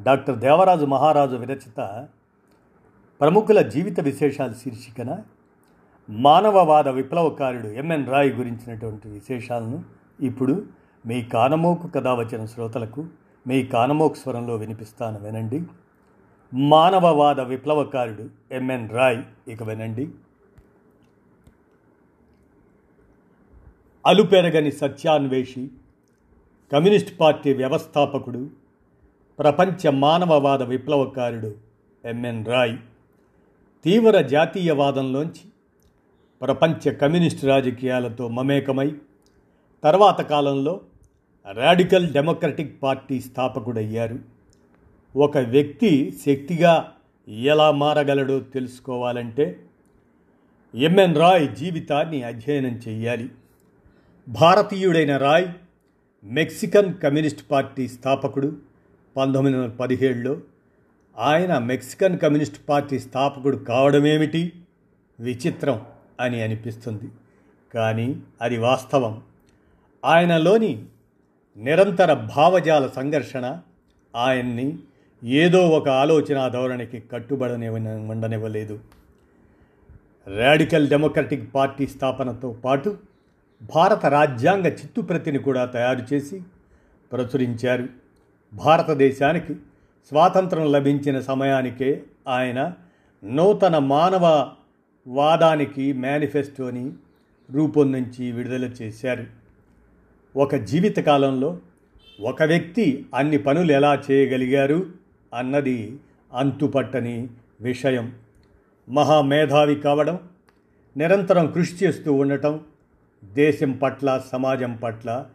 Doctor Devaraju మహారాజు విరచిత ప్రముఖుల జీవిత విశేషాలు శీర్షికన మానవవాద విప్లవకారుడు ఎంఎన్ రాయ్ గురించినటువంటి విశేషాలను ఇప్పుడు మీ కానమోకు కథ వచ్చిన శ్రోతలకు మీ కానమోకు స్వరంలో వినిపిస్తాను వినండి. మానవవాద విప్లవకారుడు ఎంఎన్ రాయ్ ఇక వినండి. అలుపెరగని సత్యాన్వేషి కమ్యూనిస్ట్ పార్టీ వ్యవస్థాపకుడు ప్రపంచ మానవవాద విప్లవకారుడు ఎంఎన్ రాయ్. తీవ్ర జాతీయవాదంలోంచి ప్రపంచ కమ్యూనిస్ట్ రాజకీయాలతో మమేకమై తర్వాత కాలంలో రాడికల్ డెమోక్రటిక్ పార్టీ స్థాపకుడయ్యారు. ఒక వ్యక్తి శక్తిగా ఎలా మారగలడో తెలుసుకోవాలంటే ఎంఎన్ రాయ్ జీవితాన్ని అధ్యయనం చేయాలి భారతీయుడైన రాయ్ మెక్సికన్ కమ్యూనిస్ట్ పార్టీ స్థాపకుడు పంతొమ్మిది వందల పదిహేడులో ఆయన మెక్సికన్ కమ్యూనిస్ట్ పార్టీ స్థాపకుడు కావడమేమిటి? విచిత్రం అని అనిపిస్తుంది. కానీ అది వాస్తవం. ఆయనలోని నిరంతర భావజాల సంఘర్షణ ఆయన్ని ఏదో ఒక ఆలోచన ధోరణికి కట్టుబడని ఉండనివ్వలేదు. రాడికల్ డెమోక్రటిక్ పార్టీ స్థాపనతో పాటు భారత రాజ్యాంగ చిత్తుప్రతిని కూడా తయారు చేసి ప్రచురించారు. భారతదేశానికి స్వాతంత్రం లభించిన సమయానికే ఆయన నూతన మానవ వాదానికి మేనిఫెస్టోని రూపొందించి విడుదల చేశారు. ఒక జీవితకాలంలో ఒక వ్యక్తి అన్ని పనులు ఎలా చేయగలిగారు అన్నది అంతుపట్టని విషయం. మహామేధావి కావడం నిరంతరం కృషి చేస్తూ ఉండటం దేశం పట్ల సమాజం పట్ల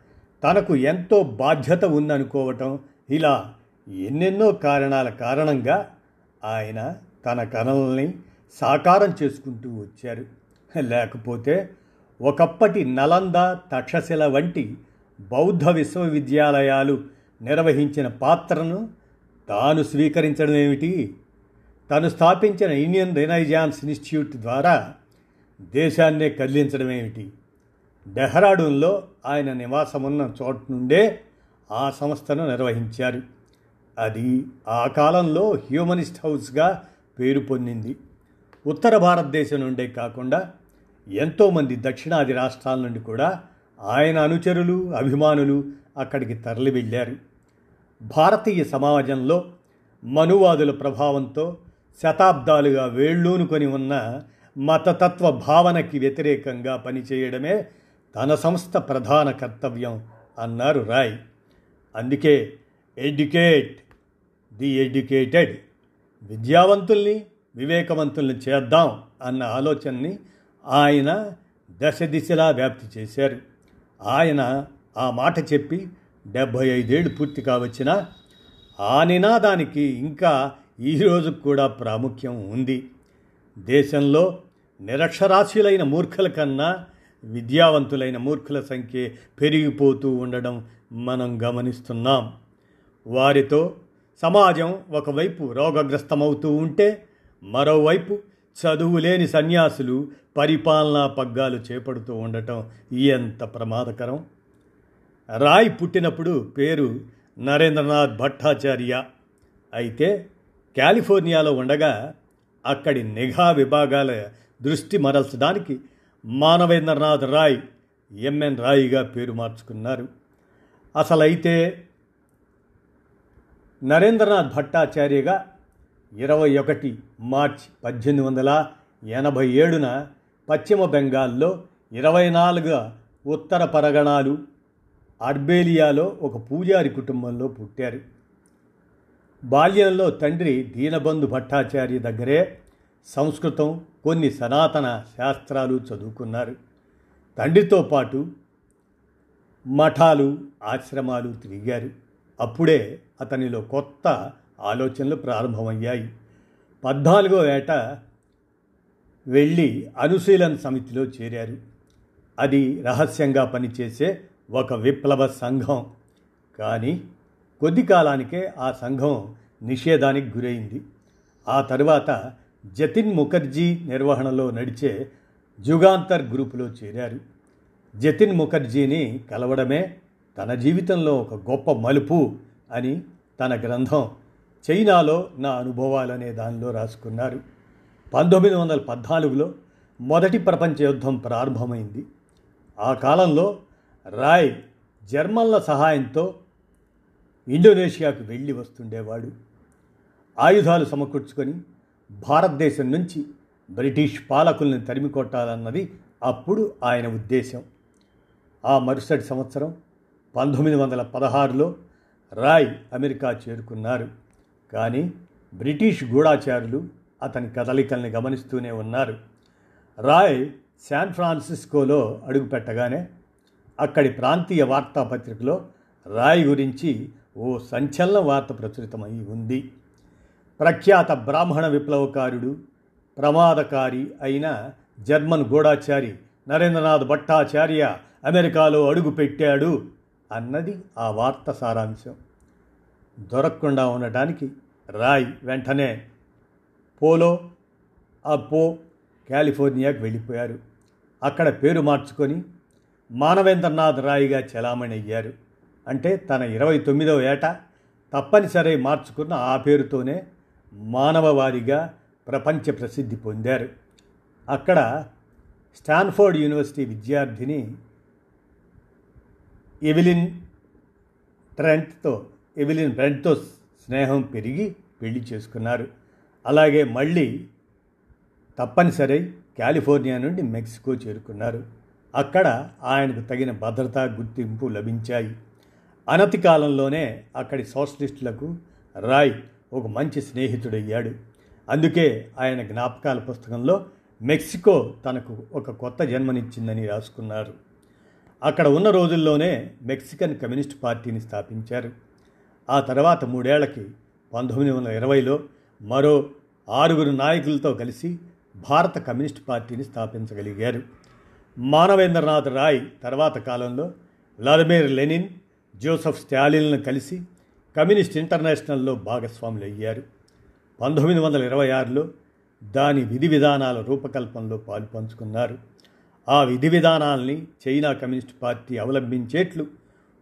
తనకు ఎంతో బాధ్యత ఉందనుకోవటం ఇలా ఎన్నెన్నో కారణాల కారణంగా ఆయన తన కళల్ని సాకారం చేసుకుంటూ వచ్చారు. లేకపోతే ఒకప్పటి నలంద తక్షశిల వంటి బౌద్ధ విశ్వవిద్యాలయాలు నిర్వహించిన పాత్రను తాను స్వీకరించడం ఏమిటి? తను స్థాపించిన ఇండియన్ రెనైజాన్స్ ఇన్స్టిట్యూట్ ద్వారా దేశాన్నే కదిలించడం ఏమిటి? డెహ్రాడూన్లో ఆయన నివాసమున్న చోటు నుండే ఆ సంస్థను నిర్వహించారు. అది ఆ కాలంలో హ్యూమనిస్ట్ హౌస్గా పేరు పొందింది. ఉత్తర భారతదేశం నుండే కాకుండా ఎంతోమంది దక్షిణాది రాష్ట్రాల నుండి కూడా ఆయన అనుచరులు అభిమానులు అక్కడికి తరలి వెళ్ళారు. భారతీయ సమాజంలో మనువాదుల ప్రభావంతో శతాబ్దాలుగా వేళ్ళూనుకొని ఉన్న మతతత్వ భావనకి వ్యతిరేకంగా పనిచేయడమే తన సంస్థ ప్రధాన కర్తవ్యం అన్నారు రాయ్. అందుకే ఎడ్యుకేట్ ది ఎడ్యుకేటెడ్. విద్యావంతుల్ని వివేకవంతుల్ని చేద్దాం అన్న ఆలోచనని ఆయన దశ దిశలా వ్యాప్తి చేశారు. ఆయన ఆ మాట చెప్పి డెబ్భై ఐదేళ్ళు పూర్తి కావచ్చిన ఆ నినాదానికి ఇంకా ఈరోజు కూడా ప్రాముఖ్యం ఉంది. దేశంలో నిరక్షరాస్యులైన మూర్ఖుల కన్నా విద్యావంతులైన మూర్ఖుల సంఖ్య పెరిగిపోతూ ఉండడం మనం గమనిస్తున్నాం. వారితో సమాజం ఒకవైపు రోగగ్రస్తమవుతూ ఉంటే మరోవైపు చదువు లేని సన్యాసులు పరిపాలనా పగ్గాలు చేపడుతూ ఉండటం ఎంత ప్రమాదకరం? రాయ్ పుట్టినప్పుడు పేరు నరేంద్రనాథ్ భట్టాచార్య. అయితే కాలిఫోర్నియాలో ఉండగా అక్కడి నిఘా విభాగాల దృష్టి మరల్చడానికి మానవేంద్రనాథ్ రాయ్ ఎంఎన్ రాయ్గా పేరు మార్చుకున్నారు. అసలైతే నరేంద్రనాథ్ భట్టాచార్యగా ఇరవై ఒకటి మార్చ్ పద్దెనిమిది వందల ఎనభై ఏడున పశ్చిమ బెంగాల్లో ఇరవై నాలుగు ఉత్తర పరగణాలు అర్బేలియాలో ఒక పూజారి కుటుంబంలో పుట్టారు. బాల్యంలో తండ్రి దీనబంధు భట్టాచార్య దగ్గరే సంస్కృతం కొన్ని సనాతన శాస్త్రాలు చదువుకున్నారు. తండ్రితో పాటు మఠాలు ఆశ్రమాలు తిరిగారు. అప్పుడే అతనిలో కొత్త ఆలోచనలు ప్రారంభమయ్యాయి. పద్నాలుగో ఏట వెళ్ళి అనుశీలన సమితిలో చేరారు. అది రహస్యంగా పనిచేసే ఒక విప్లవ సంఘం. కానీ కొద్ది కాలానికే ఆ సంఘం నిషేధానికి గురైంది. ఆ తరువాత జతిన్ ముఖర్జీ నిర్వహణలో నడిచే జుగాంతర్ గ్రూపులో చేరారు. జతిన్ ముఖర్జీని కలవడమే తన జీవితంలో ఒక గొప్ప మలుపు అని తన గ్రంథం చైనాలో నా అనుభవాలనే దానిలో రాసుకున్నారు. పంతొమ్మిది వందల పద్నాలుగులో మొదటి ప్రపంచ యుద్ధం ప్రారంభమైంది. ఆ కాలంలో రాయ్ జర్మన్ల సహాయంతో ఇండోనేషియాకు వెళ్ళి వస్తుండేవాడు. ఆయుధాలు సమకూర్చుకొని భారతదేశం నుంచి బ్రిటిష్ పాలకుల్ని తరిమి కొట్టాలన్నది అప్పుడు ఆయన ఉద్దేశం. ఆ మరుసటి సంవత్సరం పంతొమ్మిది వందల పదహారులో రాయ్ అమెరికా చేరుకున్నారు. కానీ బ్రిటిష్ గూఢాచారులు అతని కదలికల్ని గమనిస్తూనే ఉన్నారు. రాయ్ శాన్ ఫ్రాన్సిస్కోలో అడుగుపెట్టగానే అక్కడి ప్రాంతీయ వార్తాపత్రికలో రాయ్ గురించి ఓ సంచలన వార్త ప్రచురితమై ఉంది. ప్రఖ్యాత బ్రాహ్మణ విప్లవకారుడు ప్రమాదకారి అయిన జర్మన్ గూఢాచారి నరేంద్రనాథ్ భట్టాచార్య అమెరికాలో అడుగు పెట్టాడు అన్నది ఆ వార్త సారాంశం. దొరకకుండా ఉండటానికి రాయ్ వెంటనే పోలో అప్పో కాలిఫోర్నియాకు వెళ్ళిపోయారు. అక్కడ పేరు మార్చుకొని మానవేంద్రనాథ్ రాయ్గా చలామణి అయ్యారు అంటే తన ఇరవై తొమ్మిదవ ఏట తప్పనిసరి మార్చుకున్న ఆ పేరుతోనే మానవవాదిగా ప్రపంచ ప్రసిద్ధి పొందారు. అక్కడ స్టాన్ఫోర్డ్ యూనివర్సిటీ విద్యార్థిని ఎవిలిన్ ట్రెంట్తో ఎవిలిన్ బ్రెంట్తో స్నేహం పెరిగి పెళ్ళి చేసుకున్నారు. అలాగే మళ్ళీ తప్పనిసరి కాలిఫోర్నియా నుండి మెక్సికో చేరుకున్నారు. అక్కడ ఆయనకు తగిన భద్రతా గుర్తింపు లభించాయి. అనతి కాలంలోనే అక్కడి సోషలిస్టులకు రాయ్ ఒక మంచి స్నేహితుడయ్యాడు. అందుకే ఆయన జ్ఞాపకాల పుస్తకంలో మెక్సికో తనకు ఒక కొత్త జన్మనిచ్చిందని రాసుకున్నారు. అక్కడ ఉన్న రోజుల్లోనే మెక్సికన్ కమ్యూనిస్ట్ పార్టీని స్థాపించారు. ఆ తర్వాత మూడేళ్ళకి పంతొమ్మిది వందల ఇరవైలో మరో ఆరుగురు నాయకులతో కలిసి భారత కమ్యూనిస్ట్ పార్టీని స్థాపించగలిగారు. మానవేంద్రనాథ్ రాయ్ తర్వాత కాలంలో వ్లాదిమిర్ లెనిన్ జోసఫ్ స్టాలిన్లను కలిసి కమ్యూనిస్ట్ ఇంటర్నేషనల్లో భాగస్వాములు అయ్యారు పంతొమ్మిది వందల ఇరవై ఆరులో దాని విధి విధానాల రూపకల్పనలో పాలు పంచుకున్నారు. ఆ విధి విధానాల్ని చైనా కమ్యూనిస్ట్ పార్టీ అవలంబించేట్లు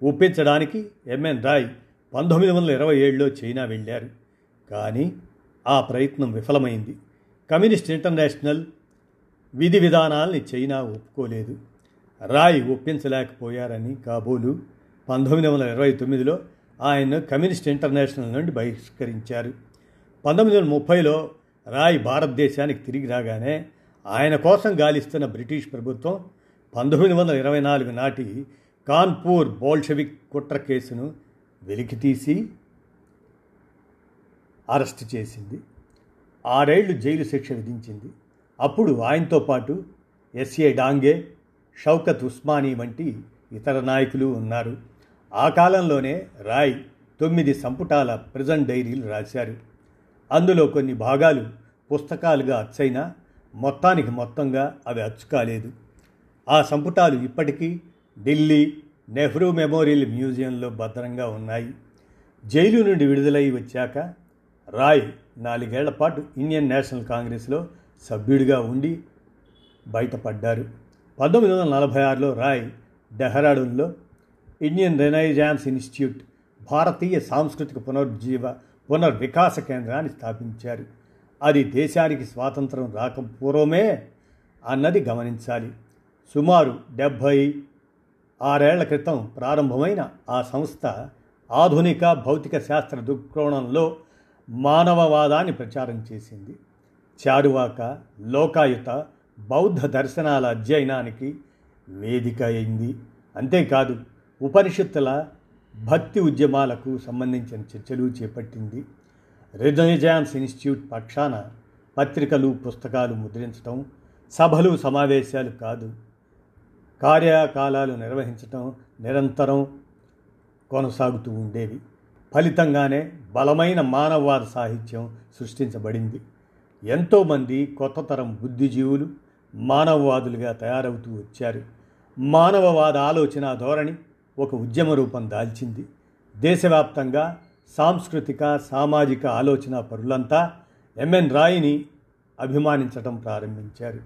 ఒప్పించడానికి ఎంఎన్ రాయ్ పంతొమ్మిది వందల ఇరవై ఏడులో చైనా వెళ్ళారు. కానీ ఆ ప్రయత్నం విఫలమైంది. కమ్యూనిస్ట్ ఇంటర్నేషనల్ విధి విధానాల్ని చైనా ఒప్పుకోలేదు. రాయ్ ఒప్పించలేకపోయారని కాబోలు పంతొమ్మిది వందల ఇరవై తొమ్మిదిలో ఆయన కమ్యూనిస్ట్ ఇంటర్నేషనల్ నుండి బహిష్కరించారు. పంతొమ్మిది వందల ముప్పైలో రాయ్ భారతదేశానికి తిరిగి రాగానే ఆయన కోసం గాలిస్తున్న బ్రిటిష్ ప్రభుత్వం పంతొమ్మిది వందల ఇరవై నాలుగు నాటి కాన్పూర్ బోల్షవిక్ కుట్ర కేసును వెలికితీసి అరెస్ట్ చేసింది. ఆరేళ్ళు జైలు శిక్ష విధించింది. అప్పుడు ఆయనతో పాటు ఎస్ఏ డాంగే షౌకత్ ఉస్మానీ వంటి ఇతర నాయకులు ఉన్నారు. ఆ కాలంలోనే రాయ్ తొమ్మిది సంపుటాల ప్రజెంట్ డైరీలు రాశారు. అందులో కొన్ని భాగాలు పుస్తకాలుగా అచ్చైనా మొత్తానికి మొత్తంగా అవి అచ్చు కాలేదు. ఆ సంపుటాలు ఇప్పటికీ ఢిల్లీ నెహ్రూ మెమోరియల్ మ్యూజియంలో భద్రంగా ఉన్నాయి. జైలు నుండి విడుదలై వచ్చాక రాయ్ నాలుగేళ్ళ పాటు ఇండియన్ నేషనల్ కాంగ్రెస్లో సభ్యుడిగా ఉండి బయటపడ్డారు. పంతొమ్మిది వందల నలభై ఆరులో రాయ్ డెహ్రాడూన్లో ఇండియన్ రెనైజాన్స్ ఇన్స్టిట్యూట్ భారతీయ సాంస్కృతిక పునరుజ్జీవ పునర్వికాస కేంద్రాన్ని స్థాపించారు. అది దేశానికి స్వాతంత్రం రాక పూర్వమే అన్నది గమనించాలి. సుమారు డెబ్భై ఆరేళ్ళ క్రితం ప్రారంభమైన ఆ సంస్థ ఆధునిక భౌతిక శాస్త్ర దృక్కోణంలో మానవవాదాన్ని ప్రచారం చేసింది. చారువాక లోకాయుత బౌద్ధ దర్శనాల అధ్యయనానికి వేదిక అయింది. అంతేకాదు ఉపనిషత్తుల భక్తి ఉద్యమాలకు సంబంధించిన చర్చలు చేపట్టింది. రిజనిజామ్స్ ఇన్స్టిట్యూట్ పక్షాన పత్రికలు పుస్తకాలు ముద్రించటం సభలు సమావేశాలు కాదు. కార్యకాలాలు నిర్వహించటం నిరంతరం కొనసాగుతూ ఉండేవి. ఫలితంగానే బలమైన మానవవాద సాహిత్యం సృష్టించబడింది. ఎంతోమంది కొత్త తరం బుద్ధిజీవులు మానవవాదులుగా తయారవుతూ వచ్చారు. మానవవాద ఆలోచన ధోరణి ఒక ఉద్యమ రూపం దాల్చింది. దేశవ్యాప్తంగా సాంస్కృతిక సామాజిక ఆలోచన పరులంతా ఎంఎన్ రాయిని అభిమానించటం ప్రారంభించారు.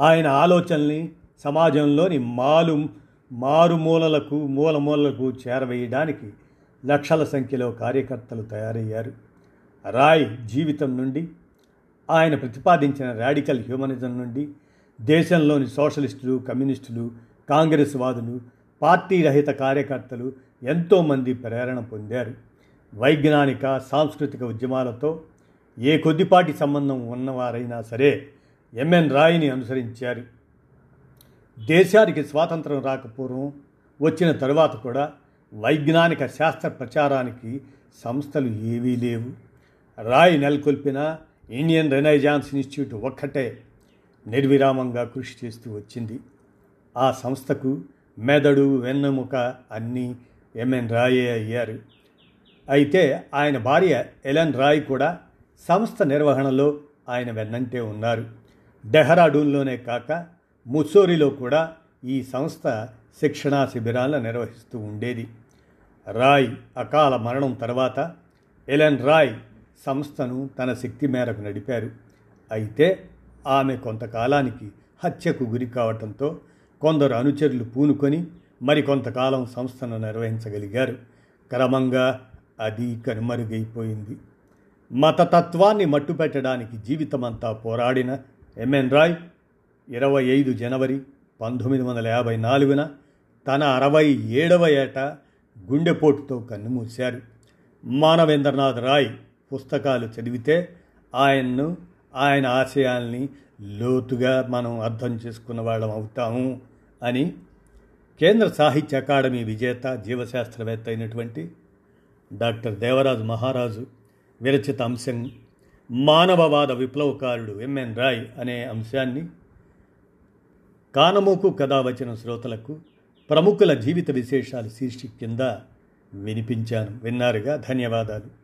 ఆయన ఆలోచనల్ని సమాజంలోని మాలు మారుమూలలకు మూలమూలలకు చేరవేయడానికి లక్షల సంఖ్యలో కార్యకర్తలు తయారయ్యారు. రాయ్ జీవితం నుండి ఆయన ప్రతిపాదించిన రాడికల్ హ్యూమనిజం నుండి దేశంలోని సోషలిస్టులు కమ్యూనిస్టులు కాంగ్రెస్ వాదులు పార్టీ రహిత కార్యకర్తలు ఎంతోమంది ప్రేరణ పొందారు. వైజ్ఞానిక సాంస్కృతిక ఉద్యమాలతో ఏ కొద్దిపాటి సంబంధం ఉన్నవారైనా సరే ఎంఎన్ రాయిని అనుసరించారు. దేశానికి స్వాతంత్రం రాకపూర్వం వచ్చిన తరువాత కూడా వైజ్ఞానిక శాస్త్ర ప్రచారానికి సంస్థలు ఏవీ లేవు. రాయ్ నెలకొల్పిన ఇండియన్ రెనైజాన్స్ ఇన్స్టిట్యూట్ ఒక్కటే నిర్విరామంగా కృషి చేస్తూ వచ్చింది. ఆ సంస్థకు మెదడు వెన్నెముక అన్నీ ఎంఎన్ రాయే అయ్యారు. అయితే ఆయన భార్య ఎలన్ రాయ్ కూడా సంస్థ నిర్వహణలో ఆయన వెన్నంటే ఉన్నారు. డెహ్రాడూన్లోనే కాక ముస్సోరిలో కూడా ఈ సంస్థ శిక్షణా శిబిరాలను నిర్వహిస్తూ ఉండేది. రాయ్ అకాల మరణం తర్వాత ఎలెన్ రాయ్ సంస్థను తన శక్తి మేరకు నడిపారు. అయితే ఆమె కొంతకాలానికి హత్యకు గురి కావటంతో కొందరు అనుచరులు పూనుకొని మరికొంతకాలం సంస్థను నిర్వహించగలిగారు. క్రమంగా అది కనుమరుగైపోయింది మతతత్వాన్ని మట్టుపెట్టడానికి జీవితమంతా పోరాడిన ఎంఎన్ రాయ్ ఇరవై ఐదు జనవరి పంతొమ్మిది వందల యాభై నాలుగున తన అరవై ఏడవ ఏట గుండెపోటుతో కన్నుమూశారు. మానవేంద్రనాథ్ రాయ్ పుస్తకాలు చదివితే ఆయన్ను ఆయన ఆశయాల్ని లోతుగా మనం అర్థం చేసుకున్న వాళ్ళం అవుతాము అని కేంద్ర సాహిత్య అకాడమీ విజేత జీవశాస్త్రవేత్త అయినటువంటి డాక్టర్ దేవరాజు మహారాజు విరచిత అంశం మానవవాద విప్లవకారుడు ఎంఎన్ రాయ్ అనే అంశాన్ని కానమోకు కథ వచ్చిన శ్రోతలకు ప్రముఖుల జీవిత విశేషాలు శీర్షిక కింద వినిపించాను. విన్నారుగా? ధన్యవాదాలు.